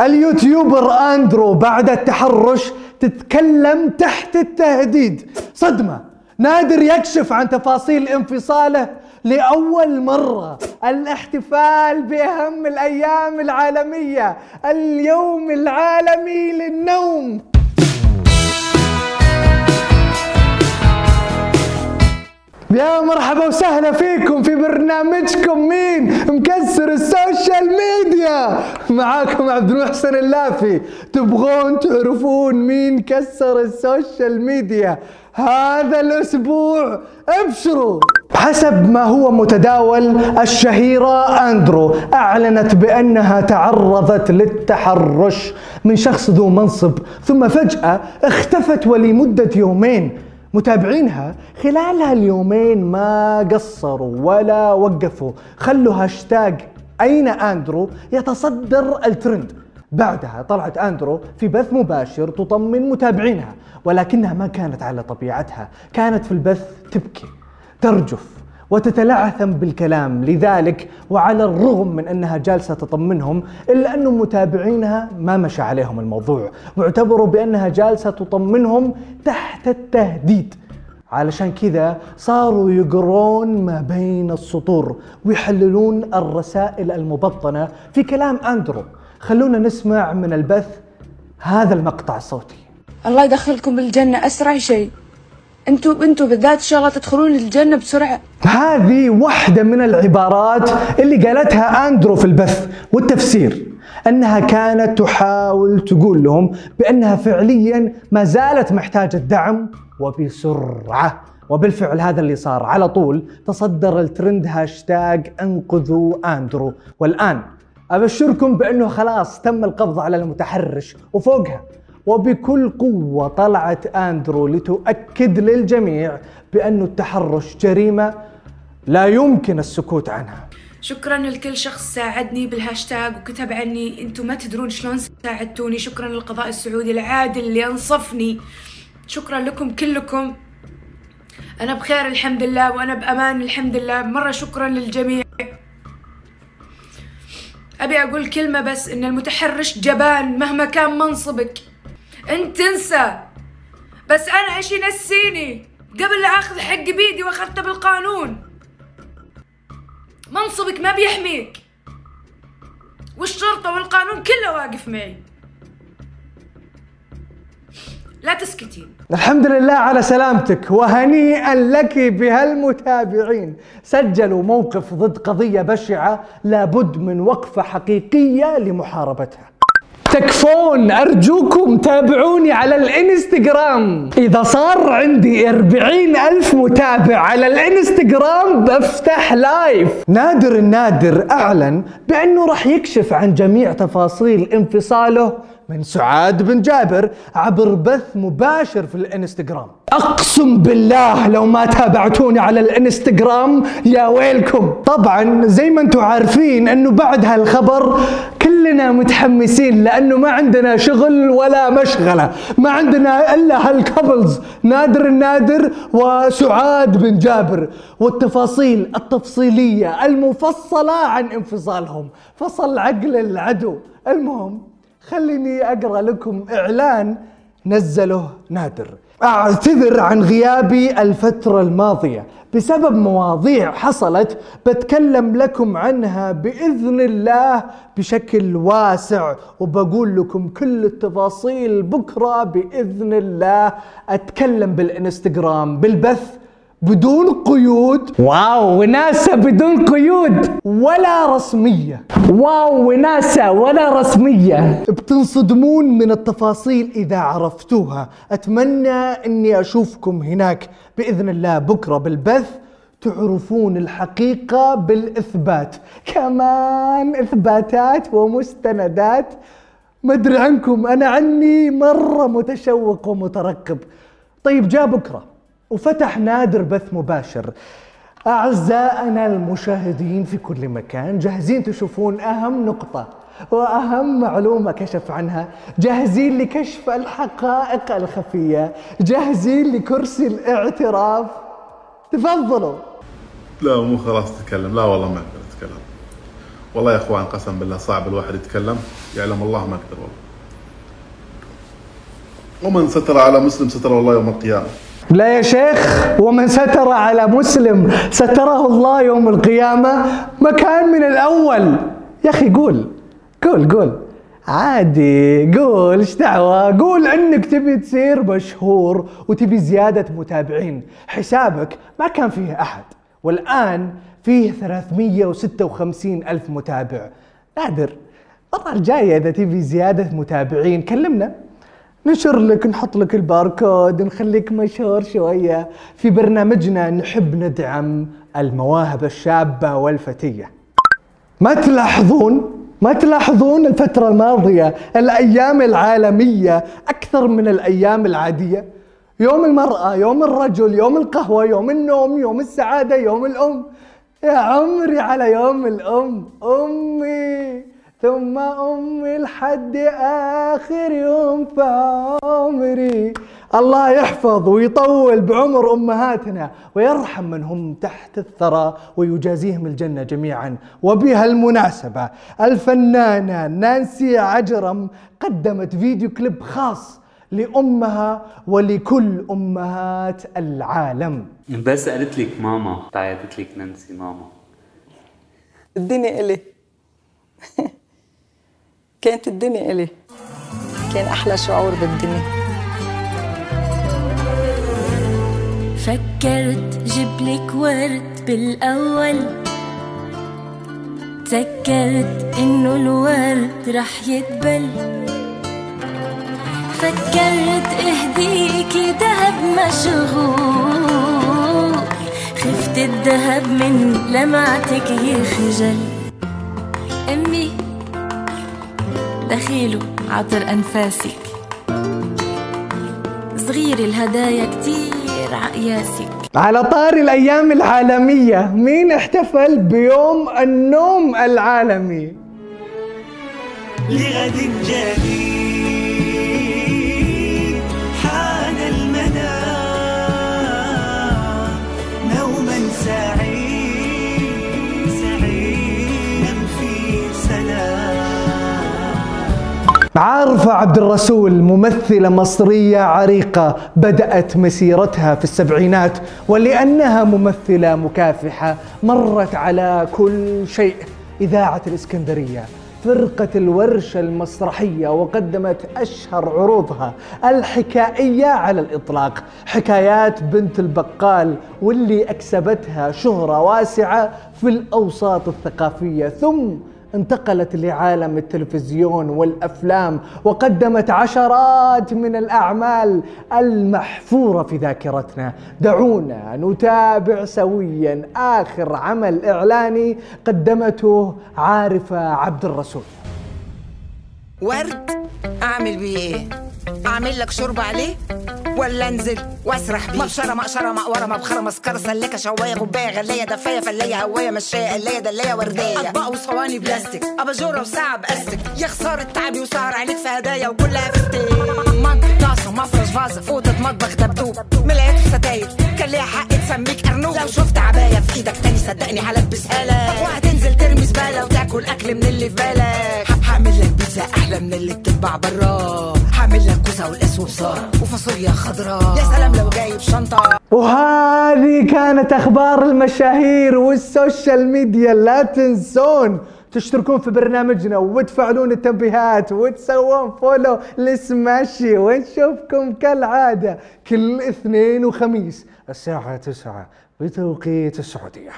ال YouTuber أندرو بعد التحرش تتكلم تحت التهديد. صدمة. نادر يكشف عن تفاصيل انفصاله لأول مرة. الاحتفال بأهم الأيام العالمية اليوم العالمي للنوم. يا مرحبا وسهلا فيكم في برنامجكم مين؟ مكسر ال social media. معاكم عبد المحسن اللافي. تبغون تعرفون مين كسر ال social media هذا الأسبوع؟ ابشروا. حسب ما هو متداول الشهيرة أندرو أعلنت بأنها تعرضت للتحرش من شخص ذو منصب ثم فجأة اختفت ولمدة يومين. متابعينها خلال هاليومين ما قصروا ولا وقفوا. خلوا هاشتاج أين أندرو يتصدر الترند. بعدها طلعت أندرو في بث مباشر تطمن متابعينها ولكنها ما كانت على طبيعتها كانت في البث تبكي ترجف. وتتلعثم بالكلام. لذلك وعلى الرغم من أنها جالسة تطمنهم إلا انه متابعينها ما مشى عليهم الموضوع. واعتبروا بأنها جالسة تطمنهم تحت التهديد. علشان كذا صاروا يقرون ما بين السطور ويحللون الرسائل المبطنة في كلام أندرو. خلونا نسمع من البث هذا المقطع الصوتي. الله يدخلكم الجنة أسرع شيء. أنتوا أنتوا بالذات ان شاء الله تدخلون الجنة بسرعة. هذه واحدة من العبارات اللي قالتها أندرو في البث والتفسير أنها كانت تحاول تقول لهم بأنها فعليا ما زالت محتاجة دعم وبسرعة وبالفعل هذا اللي صار. على طول تصدر الترند هاشتاج أنقذوا أندرو. والآن أبشركم بأنه خلاص تم القبض على المتحرش وفوقها. وبكل قوة طلعت أندرو لتؤكد للجميع بأن التحرش جريمة لا يمكن السكوت عنها. شكرا لكل شخص ساعدني بالهاشتاج وكتب عني أنتم ما تدرون شلون ساعدتوني. شكرا للقضاء السعودي العادل اللي أنصفني. شكرا لكم كلكم. أنا بخير الحمد لله وأنا بأمان الحمد لله. مرة شكرا للجميع. أبي أقول كلمة بس إن المتحرش جبان مهما كان منصبك. انت تنسى. بس أنا إيش ينسيني؟ قبل لا أخذ حقي بيدي وأخذته بالقانون. منصبك ما بيحميك. والشرطة والقانون كله واقف معي. لا تسكتين. الحمد لله على سلامتك. وهنيئا لك بهالمتابعين. سجلوا موقف ضد قضية بشعة لابد من وقفة حقيقية لمحاربتها. تكفون أرجوكم تابعوني على الإنستغرام. إذا صار عندي أربعين ألف متابع على الإنستغرام بفتح لايف. نادر النادر أعلن بأنه راح يكشف عن جميع تفاصيل انفصاله من سعاد بن جابر عبر بث مباشر في الانستغرام. أقسم بالله لو ما تابعتوني على الانستغرام يا ويلكم. طبعا زي ما أنتم عارفين إنه بعد هالخبر كلنا متحمسين لأنه ما عندنا شغل ولا مشغلة. ما عندنا إلا هالكابلز نادر النادر وسعاد بن جابر. والتفاصيل التفصيلية المفصلة عن انفصالهم. فصل عقل العدو. المهم خليني أقرأ لكم إعلان نزله نادر. أعتذر عن غيابي الفترة الماضية. بسبب مواضيع حصلت بتكلم لكم عنها بإذن الله بشكل واسع وبقول لكم كل التفاصيل بكرة بإذن الله. أتكلم بالإنستغرام بالبث بدون قيود. واو وناسا بدون قيود. ولا رسمية. واو وناسا ولا رسمية. بتنصدمون من التفاصيل إذا عرفتوها. أتمنى أني أشوفكم هناك. بإذن الله بكرة بالبث تعرفون الحقيقة بالإثبات. كمان إثباتات ومستندات. ما أدري عنكم أنا عني مرة متشوق ومترقب طيب جاء بكرة. وفتح نادر بث مباشر. أعزائنا المشاهدين في كل مكان جاهزين تشوفون أهم نقطة وأهم معلومة كشف عنها. جاهزين لكشف الحقائق الخفية. جاهزين لكرسي الاعتراف. تفضلوا. لا مو خلاص تتكلم. لا والله ما أقدر أتكلم. والله يا أخوان قسم بالله صعب الواحد يتكلم. يعلم الله ما أقدر والله. ومن ستر على مسلم ستره الله يوم القيامة. لا يا شيخ ومن ستر على مسلم ستره الله يوم القيامة مكان من الأول. يا أخي قول قول قول. عادي قول. إيش دعوة؟ قول إنك تبي تصير مشهور وتبي زيادة متابعين. حسابك ما كان فيه أحد. والآن فيه 356 ألف متابع. نادر. المرة الجاية إذا تبي زيادة متابعين. كلمنا. ننشر لك نحط لك الباركود نخليك مشهور شوية. في برنامجنا نحب ندعم المواهب الشابة والفتية. ما تلاحظون؟ ما تلاحظون الفترة الماضية الأيام العالمية أكثر من الأيام العادية؟ يوم المرأة يوم الرجل يوم القهوة يوم النوم يوم السعادة يوم الأم. يا عمري على يوم الأم أمي. ثم أمي لحد آخر يوم في عمري. الله يحفظ ويطول بعمر أمهاتنا ويرحم من هم تحت الثرى ويجازيهم الجنة جميعا. وبهالمناسبة الفنانة نانسي عجرم قدمت فيديو كليب خاص لأمها ولكل أمهات العالم. بس قالت لك ماما تعيطت لك نانسي ماما. الدنيا إلي. كانت الدنيا إلي. كان أحلى شعور بالدنيا. فكرت جبلك ورد بالأول. تذكرت إنه الورد رح يدبل فكرت اهديكي دهب مشغول. خفت الدهب من لمعتك يخجل أمي دخيله عطر انفاسك صغير الهدايا كتير عقياسك على طار الأيام العالمية مين احتفل بيوم النوم العالمي؟ لغد جديد. عارفة عبد الرسول ممثلة مصرية عريقة بدأت مسيرتها في السبعينات ولأنها ممثلة مكافحة مرت على كل شيء. إذاعة الإسكندرية فرقة الورشة المسرحية وقدمت أشهر عروضها الحكائية على الإطلاق. حكايات بنت البقال واللي أكسبتها شهرة واسعة في الأوساط الثقافية ثم انتقلت لعالم التلفزيون والأفلام وقدمت عشرات من الأعمال المحفورة في ذاكرتنا. دعونا نتابع سويا. آخر عمل إعلاني قدمته عارفة عبد الرسول. ورد أعمل بيه. إيه أعمل لك شرب عليه؟ ولا انزل واسرح بيه. مبشره مقشره مقوره مبخره مسكره سلكة شواية غباية غلايه دفاية فلايه هواية مشاية قلايه دلايه وردية. أطباق وصواني بلاستيك. اباجوره وساعه باستك يا خسارة تعبي وسهر عليك في هدايا وكلها في ستيك. مج طاسه مفرش فازة. فوطه مطبخ دبدوب ملايات وستاير كان ليها حق تسميك ارنوب لو شفت عباية في إيدك تاني صدقني هلبسها لك وهتنزل ترمي زباله وتاكل أكل من اللي في بالك. هعمل لك بيتزا أحلى من اللي بتتباع برا. كوسه وقلقاس وبصارة وفاصوليا خضراء يا سلام لو جايب شنطه وهذه كانت أخبار المشاهير والسوشيال ميديا. لا تنسون تشتركون في برنامجنا وتفعلون التنبيهات وتسوون follow لسماشي. ونشوفكم كالعادة كل اثنين وخميس الساعة تسعة بتوقيت السعودية.